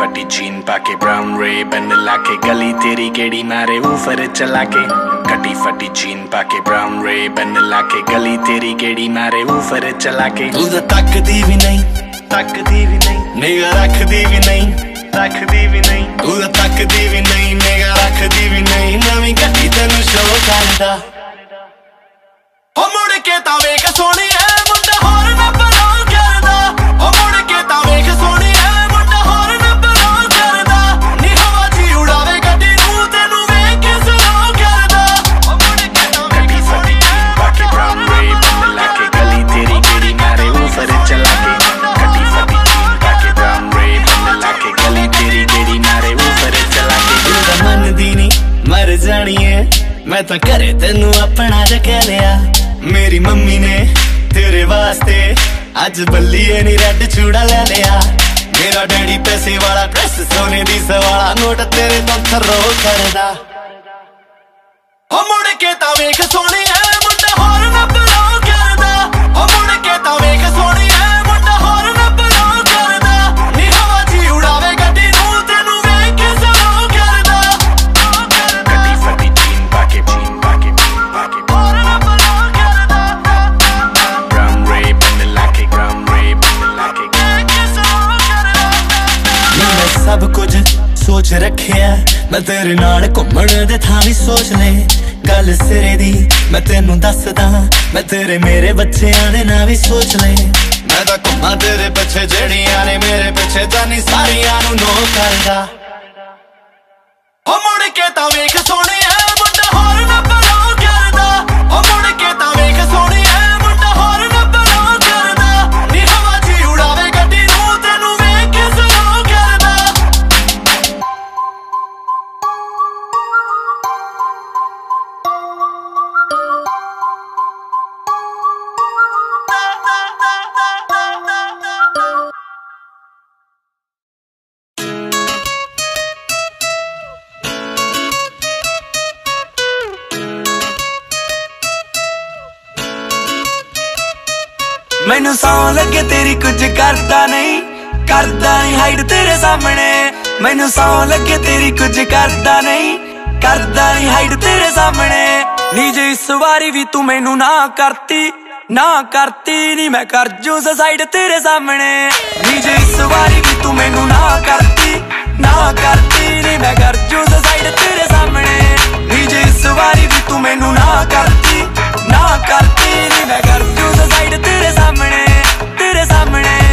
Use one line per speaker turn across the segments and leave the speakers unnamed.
ਫੱਟੀ ਜੀਨ ਪਾ ਕੇ ਬ੍ਰਾਊਨ ਰੇ ਬਨ ਲਾ ਕੇ ਗਲੀ ਤੇਰੀ ਕਿਹੜੀ ਮਾਰੇ ਉਫਰ ਚਲਾ ਕੇ। ਕਟੀ ਫੱਟੀ ਜੀਨ ਪਾ ਕੇ ਬ੍ਰਾਊਨ ਰੇ ਬਨ ਲਾ ਕੇ ਗਲੀ ਤੇਰੀ ਕਿਹੜੀ ਮਾਰੇ ਉਫਰ ਚਲਾ ਕੇ।
ਤੂੰ ਤਾਂ ਤੱਕਦੀ ਵੀ ਨਹੀਂ।
ਤੱਕਦੀ ਵੀ ਨਹੀਂ।
ਨਿਗਾ ਰੱਖਦੀ ਵੀ ਨਹੀਂ।
ਰੱਖਦੀ ਵੀ ਨਹੀਂ।
ਤੂੰ ਤਾਂ ਤੱਕਦੀ ਵੀ ਨਹੀਂ। ਨਿਗਾ ਰੱਖਦੀ ਵੀ ਨਹੀਂ। ਨਵੀਂ ਗੱਡੀ ਤੈਨੂੰ ਸ਼ੋਅ ਕਰਦਾ। ਹੋ ਮੁੜ ਕੇ ਤਾਂ ਵੇਖ ਸੋਹਣੀਏ ਮੈਂ ਤਾਂ ਘਰੇ ਤੈਨੂੰ ਆਪਣਾ ਰੱਖਿਆ ਲਿਆ। ਮੇਰੀ ਮੰਮੀ ਨੇ ਤੇਰੇ ਵਾਸਤੇ ਅੱਜ ਬੱਲੀਏ ਨੀ ਰੈੱਡ ਚੂੜਾ ਲੈ ਲਿਆ। ਮੇਰਾ ਡੈਡੀ ਪੈਸੇ ਵਾਲਾ ਡਰੈਸ ਸੋਨੇ ਦੀ ਸਵਾਲਾ ਨੋਟ ਤੇਰੇ ਤੋਂ ਥਰੋ ਕਰਦਾ। ਹੋ ਮੁੜ ਕੇ ਤਾਂ ਵੇਖ ਸੋਹਣੀਏ ਮੁੰਡਾ ਹੋਰ ਰੱਖਿਆ। ਮੈਂ ਤੇਰੇ ਨਾਲ ਘੁੰਮਣ ਦੇ ਥਾਂ ਵੀ ਸੋਚ ਲੈ ਗੱਲ ਸਿਰੇ ਦੀ ਮੈਂ ਤੈਨੂੰ ਦੱਸਦਾ। ਮੈਂ ਤੇਰੇ ਮੇਰੇ ਬੱਚਿਆਂ ਦੇ ਨਾਂ ਵੀ ਸੋਚ ਲੈ ਮੈਂ ਤਾਂ ਘੁੰਮਾਂ ਤੇਰੇ ਪਿੱਛੇ, ਜਿਹੜੀਆਂ ਨੇ ਮੇਰੇ ਪਿੱਛੇ ਜਾਨੀ ਸਾਰੀਆਂ ਨੂੰ ਨੋ ਕਰਦਾ। ਹੋ ਮੁੜ ਕੇ ਤਾਂ ਵੇਖ ਸੋਹਣਿਆ। ਮੈਨੂੰ ਸੌਂ ਲੱਗੇ ਤੇਰੀ ਕੁਝ ਕਰਦਾ ਨਹੀਂ ਕਰਦਾ ਨਹੀਂ ਹਾਈਡ ਤੇਰੇ ਸਾਹਮਣੇ। ਨੀ ਜੇ ਇਸ ਵਾਰੀ ਵੀ ਤੂੰ ਮੈਨੂੰ ਨਾ ਕਰਤੀ ਨਾ ਕਰਤੀ ਨਹੀਂ ਮੈਂ ਕਰ ਜੂ ਸਾਈਡ ਤੇਰੇ ਸਾਹਮਣੇ। ਨੀ ਜੇ ਇਸ ਵਾਰੀ ਵੀ ਤੂੰ ਮੈਨੂੰ ਨਾ ਕਰਤੀ ਨਾ ਕਰਤੀ ਨਹੀਂ ਮੈਂ ਕਰ ਜੂ ਸਾਈਡ ਤੇਰੇ ਸਾਹਮਣੇ। ਨੀ ਜੇ ਇਸ ਵਾਰੀ ਵੀ ਤੂੰ ਮੈਨੂੰ ਨਾ ਕਰਤੀ ਨਾ ਕਰਤੀ ਨਹੀਂ ਮੈਂ ਕਰ ਜੂ ਸਾਈਡ ਤੇਰੇ ਸਾਹਮਣੇ ਤੇਰੇ ਸਾਹਮਣੇ।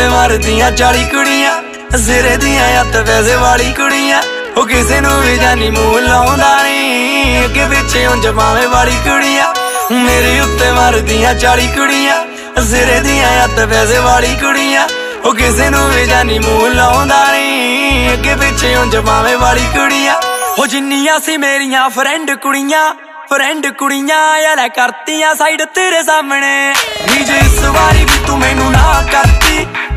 ਮੇਰੇ ਉੱਤੇ ਮਾਰਦੀਆਂ 40 ਕੁੜੀਆਂ, ਸਿਰੇ ਦੀਆਂ ਅੱਤ ਵੈਸੇ ਵਾਲੀ ਕੁੜੀਆਂ। ਉਹ ਕਿਸੇ ਨੂੰ ਵੀ ਜਾਨੀ ਮੂੰਹ ਲਾਉਂਦਾ ਨਹੀਂ ਅੱਗੇ ਪਿੱਛੇ ਉਂਝ ਪਾਵੇਂ ਵਾਲੀ ਕੁੜੀਆਂ। ਮੇਰੇ ਉੱਤੇ ਮਾਰਦੀਆਂ 40 ਕੁੜੀਆਂ, ਸਿਰੇ ਦੀਆਂ ਅੱਤ ਵੈਸੇ ਵਾਲੀ ਕੁੜੀਆਂ। ਉਹ ਕਿਸੇ ਨੂੰ ਵੀ ਜਾਨੀ ਮੂੰਹ ਲਾਉਂਦਾ ਨਹੀਂ ਅੱਗੇ ਪਿੱਛੇ ਉਂਝ ਪਾਵੇਂ ਵਾਲੀ ਕੁੜੀਆਂ। ਉਹ ਜਿੰਨੀਆਂ ਸੀ ਮੇਰੀਆਂ ਫਰੈਂਡ ਕੁੜੀਆਂ ਫਰੈਂਡ ਕੁੜੀਆਂ ਯਾਰ ਕਰਤੀਆਂ ਸਾਈਡ ਤੇਰੇ ਸਾਹਮਣੇ। ਨੀ ਜੇ, ਇਸ ਵਾਰੀ ਵੀ ਤੂੰ ਮੈਨੂੰ ਨਾ ਕਰਤੀ।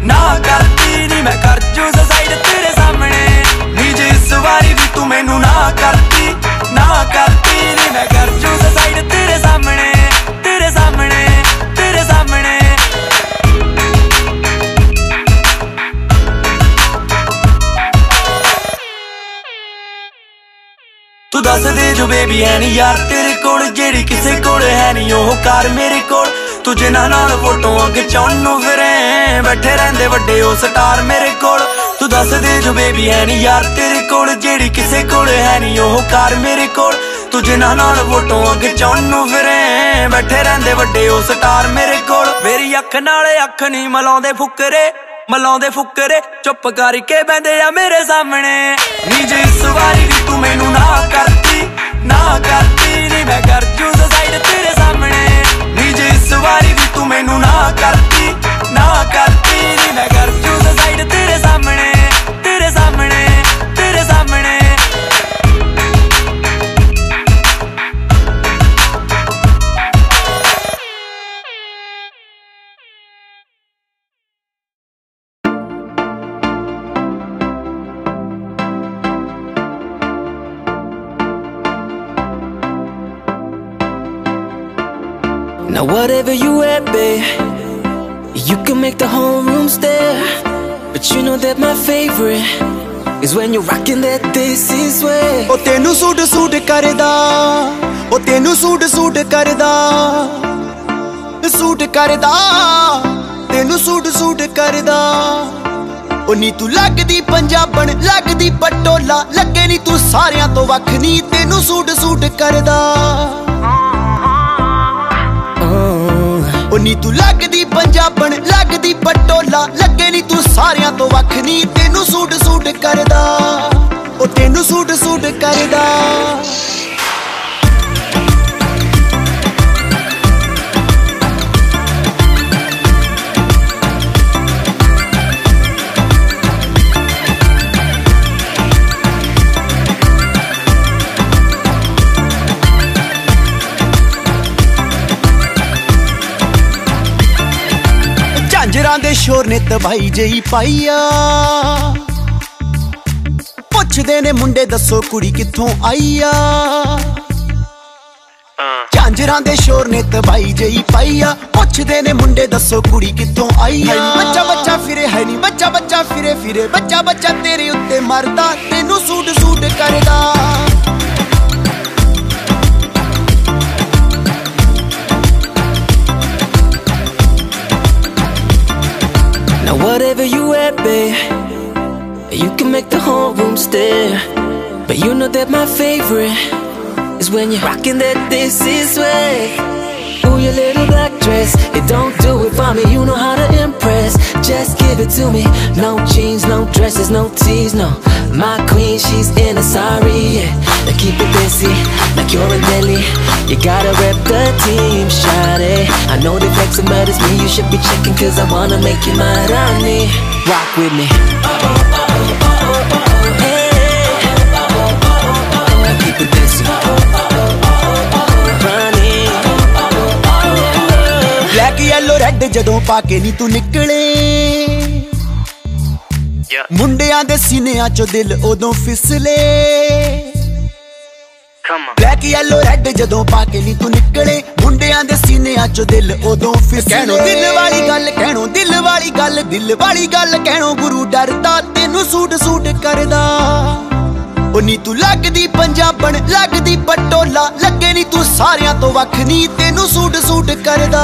ਨਾ ਕਰਤੀ ਨੀ ਮੈਂ ਕਰ ਜੂ ਸਾਈਡ ਤੇਰੇ ਸਾਹਮਣੇ। ਨੀ ਜੇ, ਇਸ ਵਾਰੀ ਵੀ ਤੂੰ ਮੈਨੂੰ ਨਾ ਕਰਤੀ ਨਾ ਕਰਤੀ ਨੀ ਮੈਂ ਕਰ ਜੂ ਸਾਈਡ ਤੇਰੇ ਸਾਹਮਣੇ ਤੇਰੇ ਸਾਹਮਣੇ ਤੇਰੇ ਸਾਹਮਣੇ। ਤੂੰ ਦੱਸ ਦੇ ਜੋ ਬੇਬੀ ਹੈ ਨੀ ਯਾਰ, ਤੇਰੇ ਕੋਲ ਜਿਹੜੀ ਕਿਸੇ ਕੋਲ ਹੈ ਨਹੀਂ ਉਹ ਕਰ ਮੇਰੇ ਕੋਲ। ਤੂੰ ਜਿਨ੍ਹਾਂ ਨਾਲ ਫੋਟੋਆਂ ਖਿਚਾਉਣ ਨੂੰ ਫਿਰੇ ਬੈਠੇ ਰਹਿੰਦੇ ਵੱਡੇ ਉਹ ਸਟਾਰ ਮੇਰੇ ਕੋਲ। ਤੂੰ ਦੱਸ ਦੇ ਜੋ ਬੇਬੀ ਹੈ ਨੀ ਯਾਰ ਤੇਰੇ ਕੋਲ, ਜਿਹੜੀ ਕਿਸੇ ਕੋਲ ਹੈ ਨਹੀਂ ਉਹ ਕਰ ਮੇਰੇ ਕੋਲ। ਤੂੰ ਜਿਨ੍ਹਾਂ ਨਾਲ ਫੋਟੋਆਂ ਖਿਚਾਉਣ ਨੂੰ ਫਿਰੇ ਬੈਠੇ ਰਹਿੰਦੇ ਵੱਡੇ ਉਹ ਸਟਾਰ ਮੇਰੇ ਕੋਲ। ਮੇਰੀ ਅੱਖ ਨਾਲ ਅੱਖ ਨਹੀਂ ਮਲਾਉਂਦੇ ਫੁਕਰੇ ਮਲਾਉਂਦੇ ਫੁਕਰੇ। ਚੁੱਪ ਕਰਕੇ ਬੈੰਦੇ ਆ ਮੇਰੇ ਸਾਹਮਣੇ। ਨੀ ਜੇ, ਇਸ ਵਾਰੀ ਵੀ ਤੂੰ ਮੈਨੂੰ ਨਾ ਕਰਤੀ ਨਾ ਕਰਤੀ ਨੀ ਮੈਂ ਕਰ ਵਾਰੀ ਵੀ ਤੂੰ ਮੈਨੂੰ ਨਾ ਕਰਤੀ ਨਾ ਕਰਤੀ
Now whatever you wear, babe, you can make the whole room stare. But you know that my favorite is when you're rocking that this is way.
ਉਹ ਤੈਨੂੰ ਸੂਟ ਸੂਟ ਕਰਦਾ ਉਹ ਤੈਨੂੰ ਸੂਟ ਸੂਟ ਕਰਦਾ ਸੂਟ ਕਰਦਾ ਤੈਨੂੰ suit suit ਕਰਦਾ ਉਹ ਨੀ ਤੂੰ ਲੱਗਦੀ ਪੰਜਾਬਣ ਲੱਗਦੀ ਪਟੋਲਾ ਲੱਗੇ ਨੀ ਤੂੰ ਸਾਰਿਆਂ ਤੋਂ ਵੱਖ ਨੀ ਤੈਨੂੰ ਸੂਟ ਸੂਟ ਕਰਦਾ ਉਹ ਨੀ ਤੂੰ ਲੱਗਦੀ ਪੰਜਾਬਣ, ਲੱਗਦੀ ਪਟੋਲਾ। ਲੱਗੇ ਨੀ ਤੂੰ ਸਾਰਿਆਂ ਤੋਂ ਵੱਖ ਨੀ। ਤੈਨੂੰ ਸੂਟ ਸੂਟ ਕਰਦਾ। ਉਹ ਤੈਨੂੰ ਸੂਟ ਸੂਟ ਕਰਦਾ। ਝਾਂਜਰਾਂ ਦੇ ਸ਼ੋਰ ਨੇ ਤਬਾਈ ਜਈ ਪਾਈਆ ਪੁੱਛਦੇ ਨੇ ਮੁੰਡੇ ਦੱਸੋ ਕੁੜੀ ਕਿੱਥੋਂ ਆਈ ਆ? ਝਾਂਜਰਾਂ ਦੇ ਸ਼ੋਰ ਨੇ ਤਬਾਈ ਜਈ ਪਾਈਆ ਪੁੱਛਦੇ ਨੇ ਮੁੰਡੇ ਦੱਸੋ ਕੁੜੀ ਕਿੱਥੋਂ ਆਈ ਆ? ਬੱਚਾ ਬੱਚਾ ਫਿਰੇ ਹੈ ਨਹੀਂ ਬੱਚਾ ਬੱਚਾ ਫਿਰੇ ਫਿਰੇ। ਬੱਚਾ ਬੱਚਾ ਤੇਰੇ ਉੱਤੇ ਮਰਦਾ ਤੈਨੂੰ ਸੂਟ ਸੂਟ ਕਰਦਾ।
Whatever you wear, babe, you can make the whole room stare. But you know that my favorite is when you're rocking that this is way. Ooh, your little black dress, it don't do it for me. You know how to impress. Just give it to me. No jeans, no dresses, no tees, no. My queen, she's in a sorry, yeah. Now keep it busy, like you're in Delhi. You gotta rep the team, shawty. I know they flexing, but it's me. You should be checking, cause I wanna make you my Rani. Rock with me.
ਜਦੋਂ ਪਾ ਕੇ ਨੀ ਤੂੰ ਨਿਕਲੇ। ਮੁੰਡਿਆਂ ਦੇ ਸੀਨਿਆਂ ਚੋਂ ਦਿਲ ਉਦੋਂ ਫਿਸਲੇ। ਬਲੈਕ ਯੈਲੋ ਰੈੱਡ ਜਦੋਂ ਪਾ ਕੇ ਨੀ ਤੂੰ ਨਿਕਲੇ ਮੁੰਡਿਆਂ ਦੇ ਸੀਨਿਆਂ ਚੋਂ ਦਿਲ ਉਦੋਂ ਫਿਸਲੇ। ਕਹਿਣੋ ਦਿਲ ਵਾਲੀ ਗੱਲ ਕਹਿਣੋ ਦਿਲ ਵਾਲੀ ਗੱਲ ਦਿਲ ਵਾਲੀ ਗੱਲ ਕਹਿਣੋ ਗੁਰੂ ਡਰਦਾ ਤੈਨੂੰ ਸੂਟ ਸੂਟ ਕਰਦਾ। ਉਹ ਨੀ ਤੂੰ ਲੱਗਦੀ ਪੰਜਾਬਣ ਲੱਗਦੀ ਪਟੋਲਾ ਲੱਗੇ ਨੀ ਤੂੰ ਸਾਰਿਆਂ ਤੋਂ ਵੱਖ ਨੀ ਤੈਨੂੰ ਸੂਟ ਸੂਟ ਕਰਦਾ।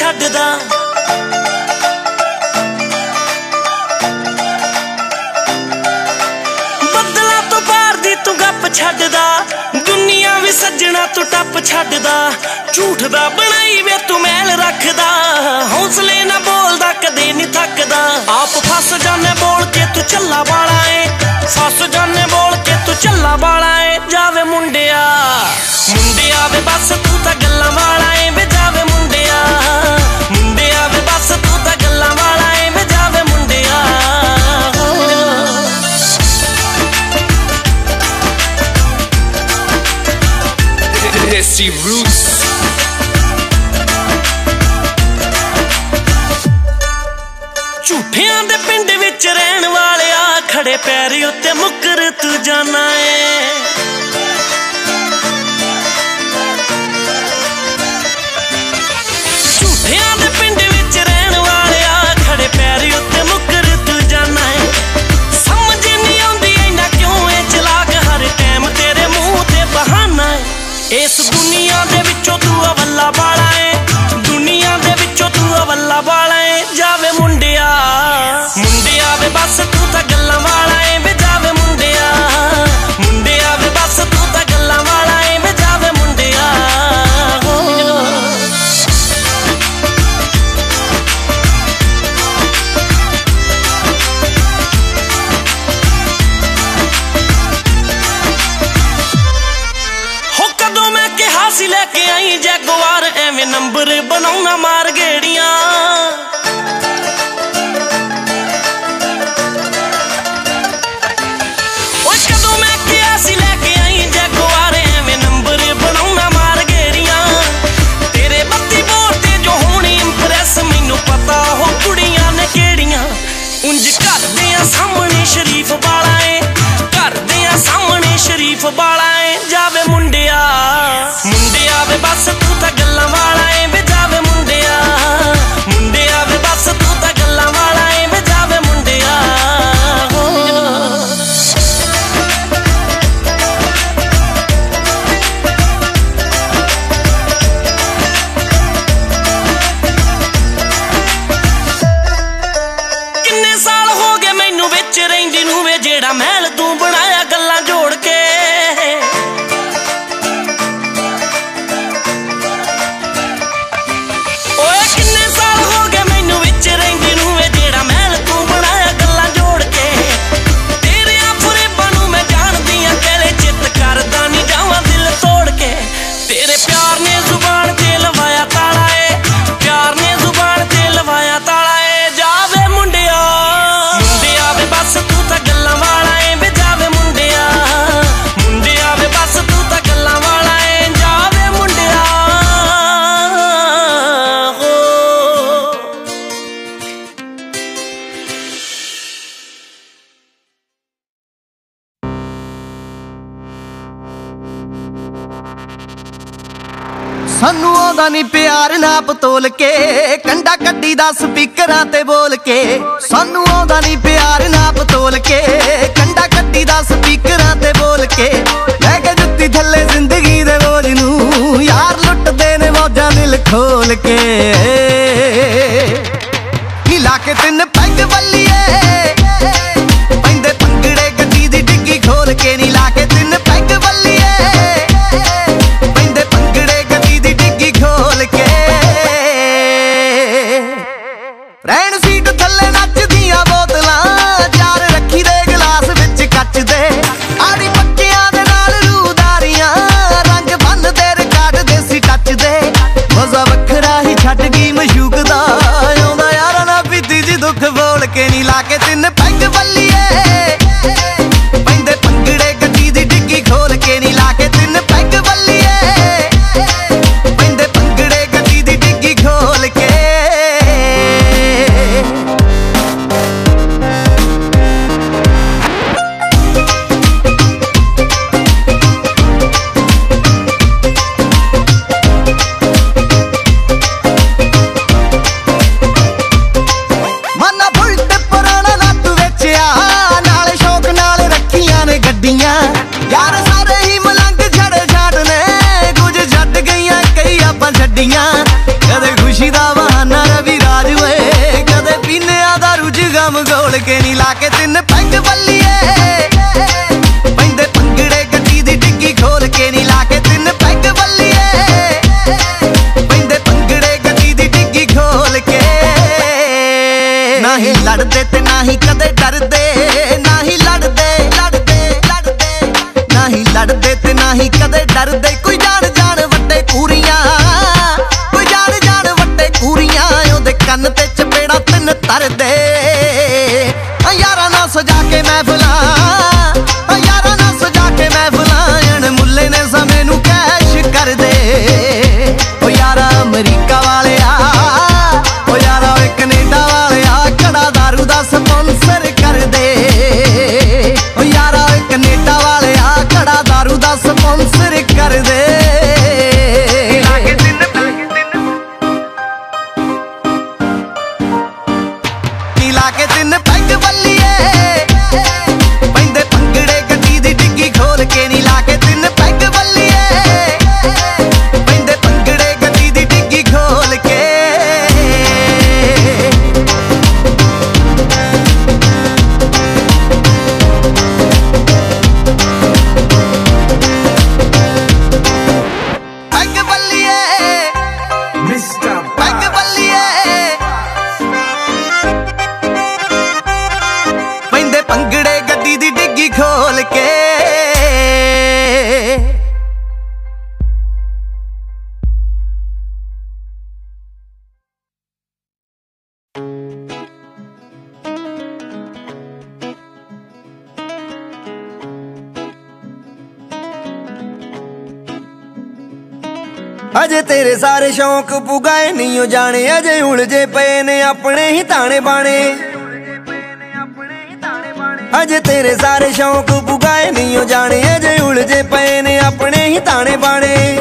ਛੱਡਦਾ। ਬੱਦਲਾਂ ਤੋਂ ਬਾਹਰ ਦੀ ਤੂੰ ਗੱਪ ਛੱਡਦਾ। ਦੁਨੀਆ ਵੀ ਸੱਜਣਾ ਤੂੰ ਟੱਪ ਛੱਡਦਾ। ਝੂਠ ਦਾ ਬਣਾਈ ਵੇ ਤੂੰ ਮੈਲ ਰੱਖਦਾ। ਹੌਸਲੇ ਨਾ ਬੋਲਦਾ, ਕਦੇ ਨਹੀਂ ਥੱਕਦਾ। ਆਪ ਫਸ ਜਾਣੇ ਬੋਲ ਕੇ ਤੂੰ ਚੱਲਾ ਵਾਲਾ ਏ। ਫਸ ਜਾਣੇ ਬੋਲ ਕੇ ਤੂੰ ਚੱਲਾ ਵਾਲਾ ਏ। ਜਾਵੇ ਮੁੰਡਿਆ। ਮੁੰਡਿਆ ਵੇ ਬਸ ਤੂੰ ਤਾਂ ਗੱਲਾਂ ਵਾਲਾ ਏ। ਵੇ ਜਾਵੇ ਮੁੰਡਿਆ ਮੁੰਡਿਆ ਵੇ ਬਸ ਤੂੰ ਤਾਂ ਗੱਲਾਂ ਵਾਲਾ ਏ ਵੇ ਜਾਵੇ ਮੁੰਡਿਆ।
Desi Roots.
ਬਾਲਾ ਜਾਵੇ ਮੁੰਡਿਆ ਮੁੰਡਿਆ ਵੇ ਬਸ
ਦਾ ਸਪੀਕਰਾਂ ਤੇ ਬੋਲ ਕੇ ਸਾਨੂੰ ਆਉਂਦਾ ਨਹੀਂ ਪਿਆਰ, ਨਾਪ ਤੋਲ ਕੇ। ਕੰਡਾ ਕੱਢੀ ਦਾ ਸਪੀਕਰਾਂ ਤੇ ਬੋਲ ਕੇ। ਲੈ ਕੇ ਜੁੱਤੀ ਥੱਲੇ ਜ਼ਿੰਦਗੀ ਦੇ ਬੋਝ ਨੂੰ। ਯਾਰ ਲੁੱਟਦੇ ਨੇ ਮੌਜਾਂ ਦਿਲ ਖੋਲ ਕੇ। ਨੀ ਲਾ ਕੇ ਤਿੰਨ ਪੈਗ ਬੱਲੀਏ ਆਪਾਂ ਛੱਡੀਆਂ ਕਦੇ ਖੁਸ਼ੀ ਦਾ ਬਹਾਨਾ ਰਵੀ ਰਾਜ ਓਏ, ਕਦੇ ਪੀਨਿਆਂ ਦਾ ਰੁਝ ਗਮ ਗੋਲ ਕੇ ਨਹੀਂ ਲਾ ਕੇ ਤਿੰਨ ਪੈਗ ਬੱਲੀਏ। ਪੈਂਦੇ ਪੰਗੜੇ ਗੱਡੀ ਦੀ ਡਿੱਗੀ ਖੋਲ ਕੇ ਨਹੀਂ ਲਾ ਕੇ ਤਿੰਨ ਪੈਗ ਬੱਲੀਏ। ਪੈਂਦੇ ਪੰਗੜੇ ਗੱਡੀ ਦੀ ਡਿੱਗੀ ਖੋਲ ਕੇ। ਨਹੀਂ ਲੜਦੇ ਤੇ ਨਹੀਂ ਕਦੇ ਡਰਦੇ, ਨਹੀਂ ਲੜਦੇ ਲੜਦੇ ਲੜਦੇ। ਨਹੀਂ ਲੜਦੇ ਤੇ ਨਹੀਂ ਕਦੇ ਡਰਦੇ। ਤੇਰੇ ਸਾਰੇ ਸ਼ੌਂਕ ਪੁਗਾਏ ਨਹੀਂ ਉਹ ਜਾਣੇ, ਅਜੇ ਉਲਝੇ ਪਏ ਨੇ ਆਪਣੇ ਹੀ ਤਾਣੇ ਬਾਣੇ। ਅਜੇ ਤੇਰੇ ਸਾਰੇ ਸ਼ੌਂਕ ਪੁਗਾਏ ਨਹੀਂ ਉਹ ਜਾਣੇ, ਅਜੇ ਉਲਝੇ ਪਏ ਨੇ ਆਪਣੇ ਹੀ ਤਾਣੇ ਬਾਣੇ।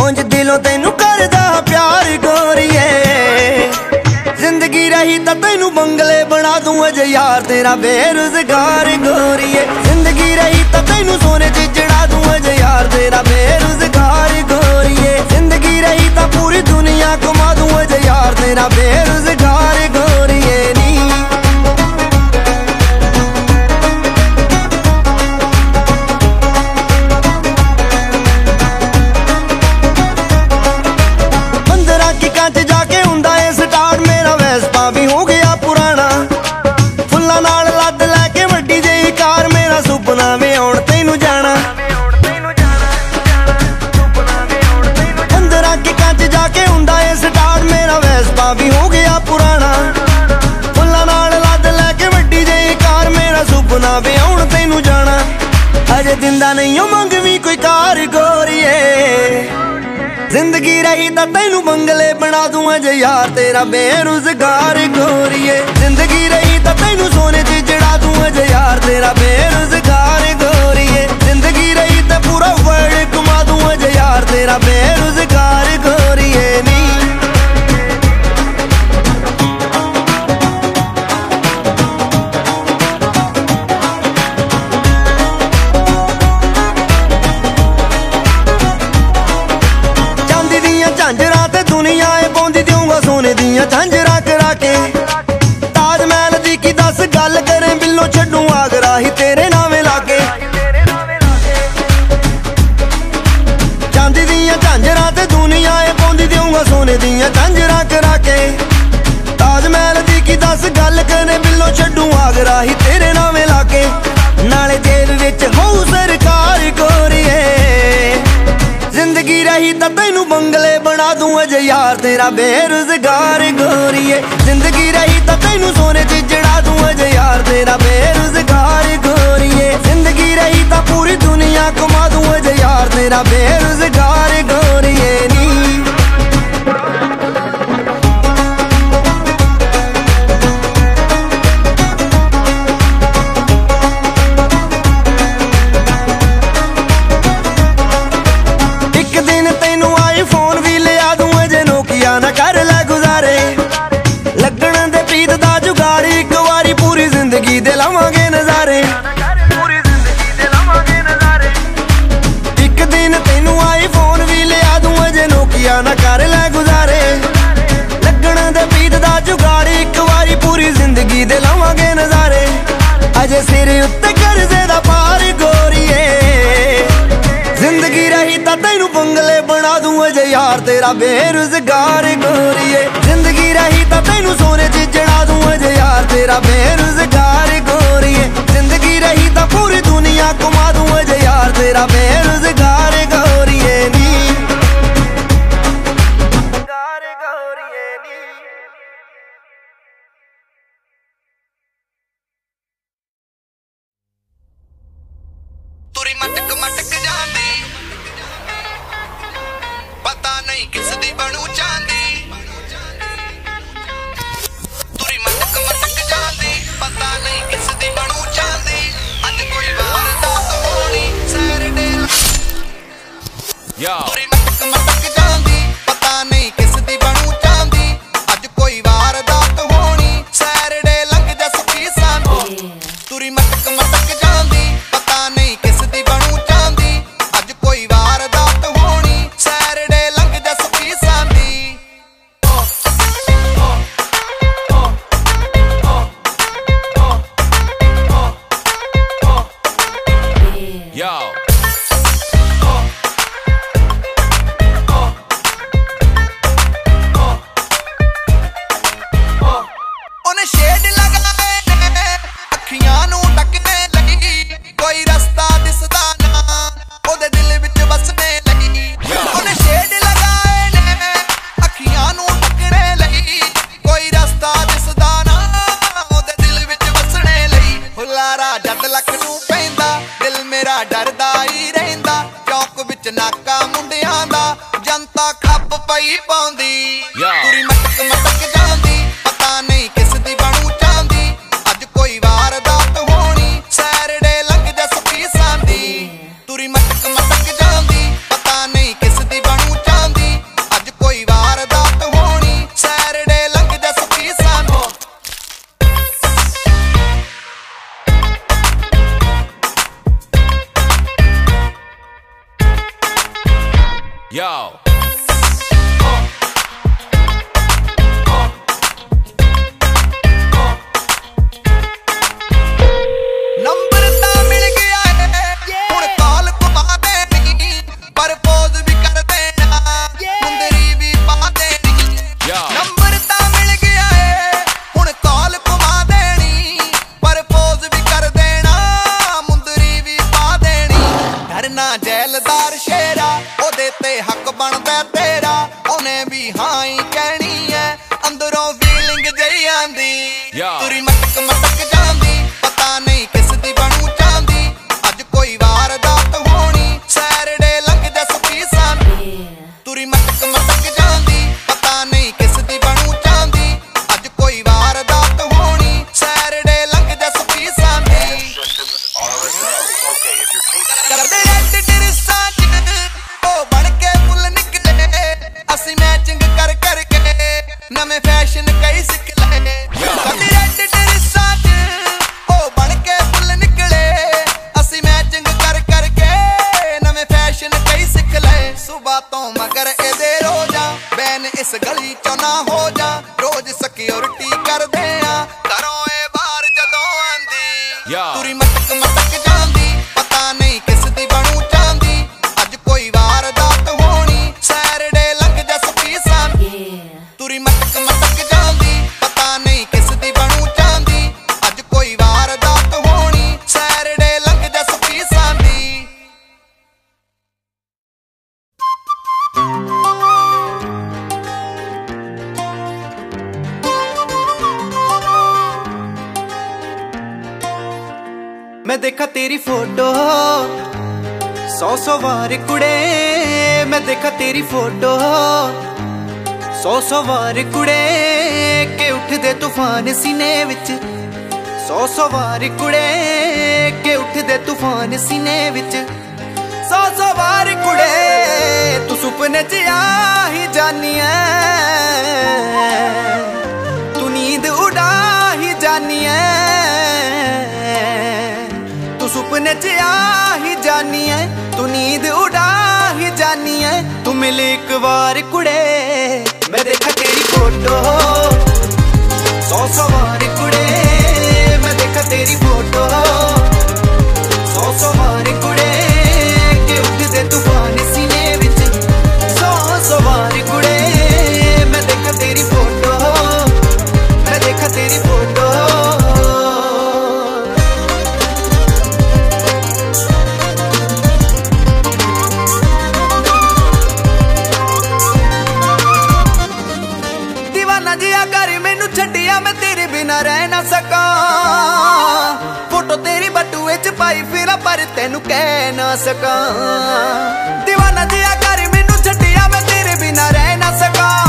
ਉਂਝ ਦਿਲੋਂ ਤੈਨੂੰ ਕਰਦਾ ਪਿਆਰ ਗੋਰੀਏ। ਜ਼ਿੰਦਗੀ ਰਹੀ ਤਾਂ ਤੈਨੂੰ ਬੰਗਲੇ ਬਣਾ ਦੂੰ, ਅਜੇ ਯਾਰ ਤੇਰਾ ਬੇਰੁਜ਼ਗਾਰ ਗੋਰੀਏ। ਜ਼ਿੰਦਗੀ ਰਹੀ ਤਾਂ ਤੈਨੂੰ ਸੋਨੇ 'ਚ ਜੜਾ ਦੂੰ, ਅਜੇ ਯਾਰ ਤੇਰਾ ਯਾਰ ਤੇਰਾ ਤਾਂ ਤੈਨੂੰ ਮੰਗਲੇ ਬਣਾ ਦੂੰ ਅਜੇ ਯਾਰ, ਤੇਰਾ ਬੇਰੁਜ਼ਗਾਰ ਗੋਰੀਏ ਜ਼ਿੰਦਗੀ ਰਹੀ ਤਾਂ ਤੈਨੂੰ ਸੋਨੇ 'ਚ ਜੜਾ ਦੂੰ ਅਜੇ ਯਾਰ, ਤੇਰਾ ਬੇਰੁਜ਼ਗਾਰ ਗੋਰੀਏ ਜ਼ਿੰਦਗੀ ਰਹੀ ਤਾਂ ਪੂਰਾ ਵਰਲਡ ਘੁਮਾ ਦੂੰ ਅਜੇ ਯਾਰ,
ਤੇਰਾ ਬੇਰੁਜ਼ਗਾਰ ਗੋਰੀਏ ਨੀ ਦੀਆਂ ਝਾਂਜਰਾ ਕਰਾ ਕੇ। ਤਾਜ ਮਹਿਲ ਦੀ ਕੀ ਦੱਸ ਗੱਲ ਕਰੇ? ਬਿੱਲੋ ਛੱਡੂ ਆਗਰਾ ਹੀ ਤੇਰੇ ਨਾਵੇਂ ਲਾ ਕੇ। ਚਾਂਦੀ ਦੀਆਂ ਝਾਂਜਰਾ ਤੇ ਦੁਨੀਆ ਏ ਪਾਉਂਦੀ ਦੇਉਂਗਾ ਸੋਨੇ ਦੀਆਂ ਝਾਂਜਰਾ ਕਰਾ ਕੇ। ਤਾਜ ਮਹਿਲ ਦੀ ਕੀ ਦੱਸ ਗੱਲ ਕਰੇ? ਬਿੱਲੋ ਛੱਡੂ ਆਗਰਾ ਹੀ ਤੇਰੇ ਨਾਵੇਂ ਲਾ ਕੇ। ਨਾਲੇ ਜੇਲ੍ਹ ਵਿੱਚ ਹੋਊ ਸਰਕਾਰ ਗੋਰੀਏ ਜ਼ਿੰਦਗੀ ਰਹੀ ਤਾਂ ਤੈਨੂੰ ਬੰਗਲੇ ਤੂੰ ਅਜੇ ਯਾਰ, ਤੇਰਾ ਬੇਰੁਜ਼ਗਾਰ ਗੋਰੀਏ। ਜ਼ਿੰਦਗੀ ਰਹੀ ਤਾਂ ਤੈਨੂੰ ਸੋਨੇ 'ਚ ਜੜਾ ਦੂੰ ਅਜੇ ਯਾਰ, ਤੇਰਾ ਬੇਰੁਜ਼ਗਾਰ ਗੋਰੀਏ। ਜ਼ਿੰਦਗੀ ਰਹੀ ਤਾਂ ਪੂਰੀ ਦੁਨੀਆ ਕਮਾ ਦੂੰ ਅਜੇ ਯਾਰ, ਤੇਰਾ ਬੇਰੁਜ਼ਗਾਰ ਗੋਰੀਏ। ਚੰਗੀ ਰਹੀ ਤਾਂ ਤੈਨੂੰ ਬੰਗਲੇ ਬਣਾ ਦੂੰ ਅਜੇ ਯਾਰ ਤੇਰਾ ਬੇਰੁਜ਼ਗਾਰ ਗੋਰੀਏ। ਜ਼ਿੰਦਗੀ ਰਹੀ ਤਾਂ ਤੈਨੂੰ ਸੋਨੇ 'ਚ ਜੜਾ ਦੂੰ ਅਜੇ ਯਾਰ ਤੇਰਾ ਬੇਰੁਜ਼ਗਾਰ ਗੋਰੀਏ। ਜ਼ਿੰਦਗੀ ਰਹੀ ਤਾਂ ਪੂਰੀ ਦੁਨੀਆ ਕਮਾ ਦੂੰ ਅਜੇ ਯਾਰ ਤੇਰਾ ਬੇਰੁਜ਼ਗਾਰ
ਤੇਰੀ
ਫੋਟੋ। ਸੌ ਸੌ ਵਾਰ ਕੁੜੇ, ਮੈਂ ਦੇਖਾ ਤੇਰੀ ਫੋਟੋ। ਸੌ ਸੌ ਵਾਰ ਕੁੜੇ, ਕਿ ਉੱਠਦੇ ਤੂਫਾਨ ਸੀਨੇ ਵਿੱਚ। ਸੌ ਸੌ ਵਾਰ ਕੁੜੇ, ਕਿ ਉੱਠਦੇ ਤੂਫਾਨ ਸੀਨੇ ਵਿੱਚ। ਸੌ ਸੌ ਵਾਰ ਕੁੜੇ, ਤੂੰ ਸੁਪਨੇ 'ਚ ਆ ਹੀ ਜਾਨੀ ਐ ਤੂੰ ਸੁਪਨੇ 'ਚ ਆ ਹੀ ਜਾਨੀ ਐ ਤੂੰ ਨੀਂਦ ਉਡਾ ਹੀ ਜਾਨੀ ਐ ਤੂੰ ਮਿਲ ਇੱਕ ਵਾਰ ਕੁੜੇ। ਬਿਨਾ ਰਹਿ ਨਾ ਸਕਾਂ। ਫੋਟੋ ਤੇਰੀ ਬਟੂਏ ਚ ਪਾਈ, ਫਿਰਾਂ ਪਰ ਤੈਨੂੰ ਕਹਿ ਨਾ ਸਕਾਂ। دیਵਾਨਾ ਜਿਆ ਕਰ, ਮੈਨੂੰ ਛੱਡਿਆ ਮੈਂ ਤੇਰੇ ਬਿਨਾ ਰਹਿ ਨਾ ਸਕਾਂ।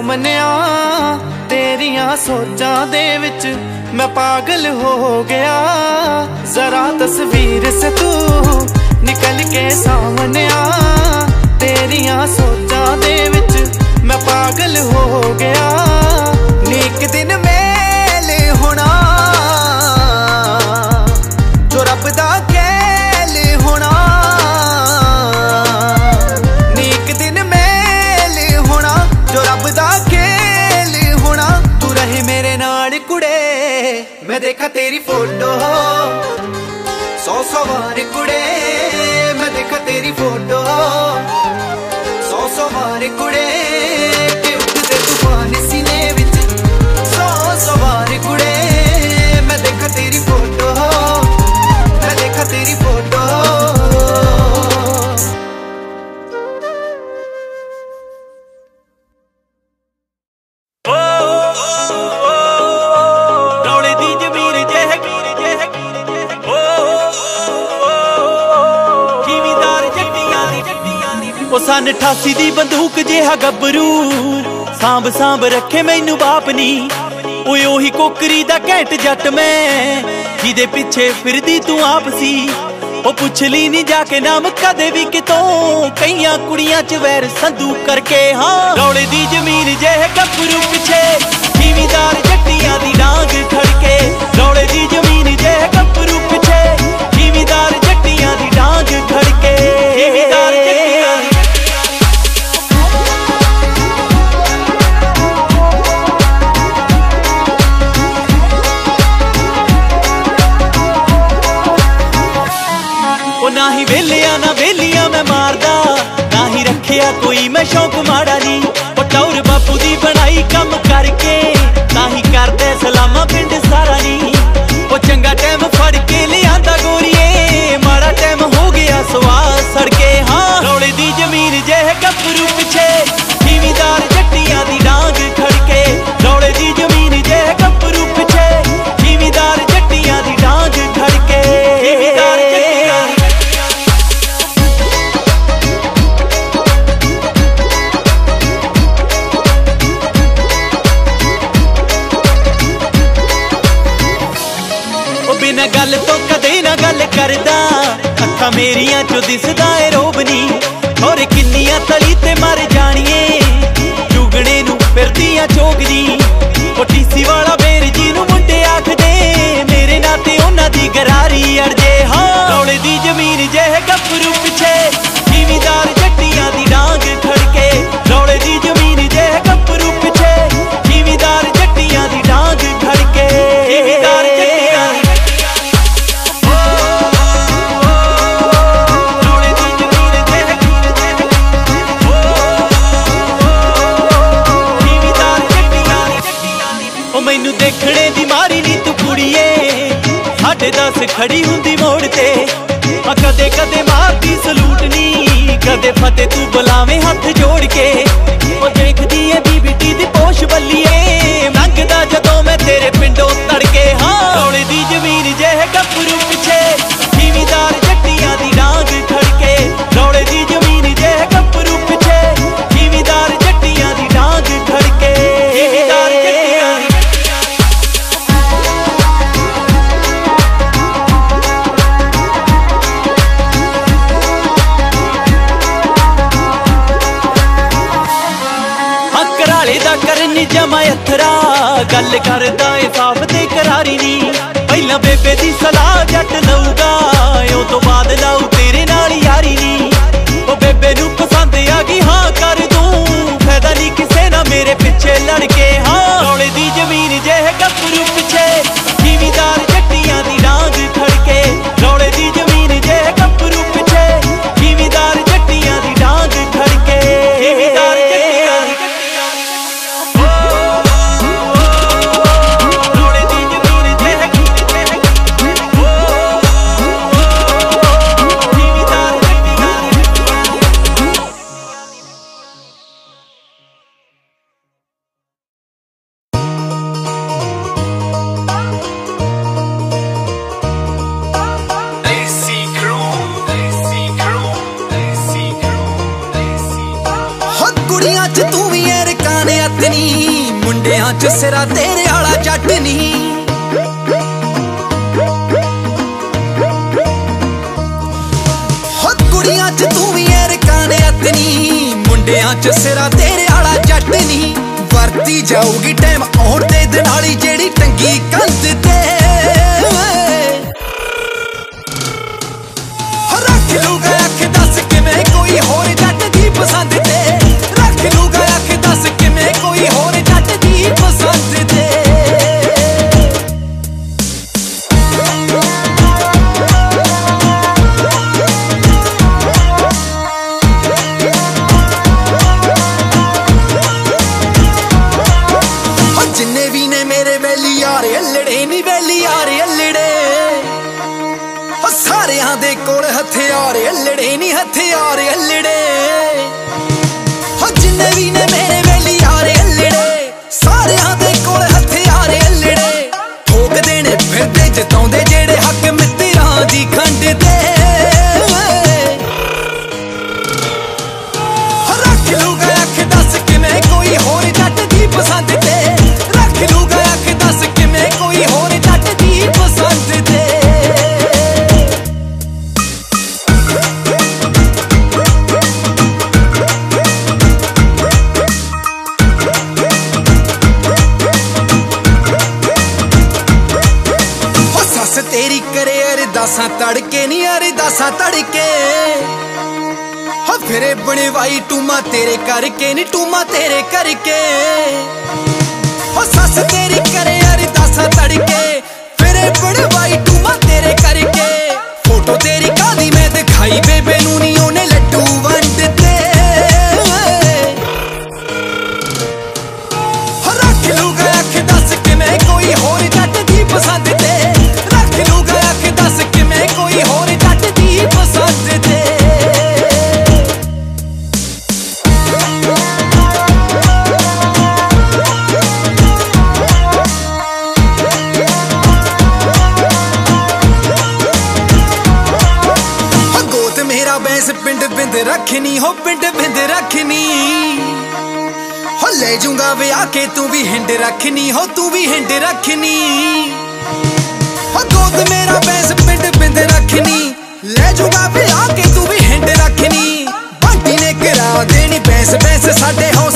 ਕੇ ਸਾਹਮਣੇ ਆ ਤੇਰੀਆਂ ਸੋਚਾਂ ਦੇ ਵਿੱਚ ਮੈਂ ਪਾਗਲ ਹੋ ਗਿਆ। ਜ਼ਰਾ ਤਸਵੀਰ ਸੇ ਤੂੰ ਨਿਕਲ ਕੇ ਸਾਹਮਣੇ ਆ ਤੇਰੀਆਂ ਸੋਚਾਂ ਦੇ ਵਿੱਚ ਮੈਂ ਪਾਗਲ ਹੋ ਗਿਆ। ਤੇਰੀ ਫੋਟੋ ਸੌ ਸੌ ਵਾਰ ਕੁੜੇ ਮੈਂ ਦੇਖਾ ਤੇਰੀ ਫੋਟੋ ਸੌ ਸੌ ਵਾਰ ਕੁੜੇ
ਸਾਂਭ ਸਾਂਭ ਰੱਖੇ ਮੈਨੂੰ ਬਾਪ ਨੀ। ਓਏ ਉਹੀ ਕੋਕਰੀ ਦਾ ਘੈਂਟ ਜੱਟ ਮੈਂ। ਜਿਹਦੇ ਪਿੱਛੇ ਫਿਰਦੀ ਤੂੰ ਆਪ ਸੀ। ਉਹ ਪੁੱਛ ਲਈ ਨਹੀਂ ਜਾ ਕੇ ਨਾਮ ਕਦੇ ਵੀ ਕਿਤੋਂ। ਕਈਆਂ ਕੁੜੀਆਂ ਚ ਵੈਰ ਸੰਧੂ ਕਰਕੇ ਹਾਂ। ਰੌਲੇ ਦੀ ਜ਼ਮੀਨ ਜਿਹੇ ਗੱਭਰੂ ਪਿੱਛੇ। ਜ਼ਿਮੀਦਾਰ ਜੱਟੀਆਂ ਦੀ ਡਾਂਗ ਖੜਕੇ। ਰੌਲੇ ਦੀ ਜ਼ਮੀਨ ਜਿਹੇ ਗੱਭਰੂ ਪਿੱਛੇ। ਜ਼ਿਮੀਦਾਰ ਜੱਟੀਆਂ ਦੀ ਡਾਂਗ ਖੜਕੇ। ਜ਼ਿਮੀਦਾਰ ਜੱਟੀਆਂ ਦੀ
ਮੈਂ ਮਾਰਦਾ ਨਾ ਹੀ ਰੱਖਿਆ ਕੋਈ ਮੈਂ ਸ਼ੌਕ ਮਾੜਾ ਨਹੀਂ। ਹੱਥ ਜੋੜ ਕੇ ਨੀ ਜਮਾ ਅਥਰਾ ਗੱਲ ਕਰਦਾ ਏ ਸਾਫ਼ ਤੇ ਕਰਾਰੀ ਨੀ ਪਹਿਲਾਂ ਬੇਬੇ ਦੀ ਸਲਾਹ ਜੱਟ ਲਊਗਾ। ਉਹ ਤੋਂ ਬਾਅਦ ਲਾਉ ਤੇਰੇ ਨਾਲ ਯਾਰੀ ਨੀ ਉਹ ਬੇਬੇ ਨੂੰ ਪਸੰਦ ਆ ਗਈ, ਹਾਂ ਕਰ ਦੂੰ। ਫਾਇਦਾ ਨਹੀਂ ਕਿਸੇ ਨਾ ਮੇਰੇ ਪਿੱਛੇ ਲੜ
ਨੀ ਮੁੰਡਿਆਂ ਚ ਸਿਰਾ ਤੇਰੇ ਵਾਲਾ ਜੱਟ ਨੀ ਹੋ ਕੁੜੀਆਂ ਚ ਤੂੰ ਵੀ ਐਰਕਾਂ ਨੇ ਅਤਨੀ, ਮੁੰਡਿਆਂ ਚ ਸਿਰਾ ਤੇਰੇ ਵਾਲਾ ਜੱਟ ਨੀ ਵਰਤੀ ਜਾਊਗੀ ਟਾਈਮ ਆਉਣ ਤੇ ਦਿਨਾਲੀ ਜਿਹੜੀ ਟੰਗੀ ਕੰਧ ਤੇ। ਰੱਖ ਲੂਗਾ ਅੱਖ, ਦੱਸ ਕਿਵੇਂ ਕੋਈ ਹੋਰ ਜੱਟ ਦੀ ਪਸੰਦ Hurricane to ਹਿੰਡ ਰੱਖਣੀ, ਹੋ ਤੂੰ ਵੀ ਹਿੰਡ ਰੱਖਣੀ। ਹੋ ਦੋਸਤ ਮੇਰਾ ਬੈਸ ਪਿੰਡ ਬਿੰਦ ਰੱਖਣੀ। ਲੈ ਜੂੰਗਾ ਵਿਆਹ ਕੇ ਤੂੰ ਵੀ ਹਿੰਡ ਰੱਖਣੀ। ਬੰਟੀ ਨੇ ਕਰਾ ਦੇਣੀ ਬੈਸ ਬੈਸ ਸਾਡੇ ਹੌਸਲੇ ਬੁਲੰਦ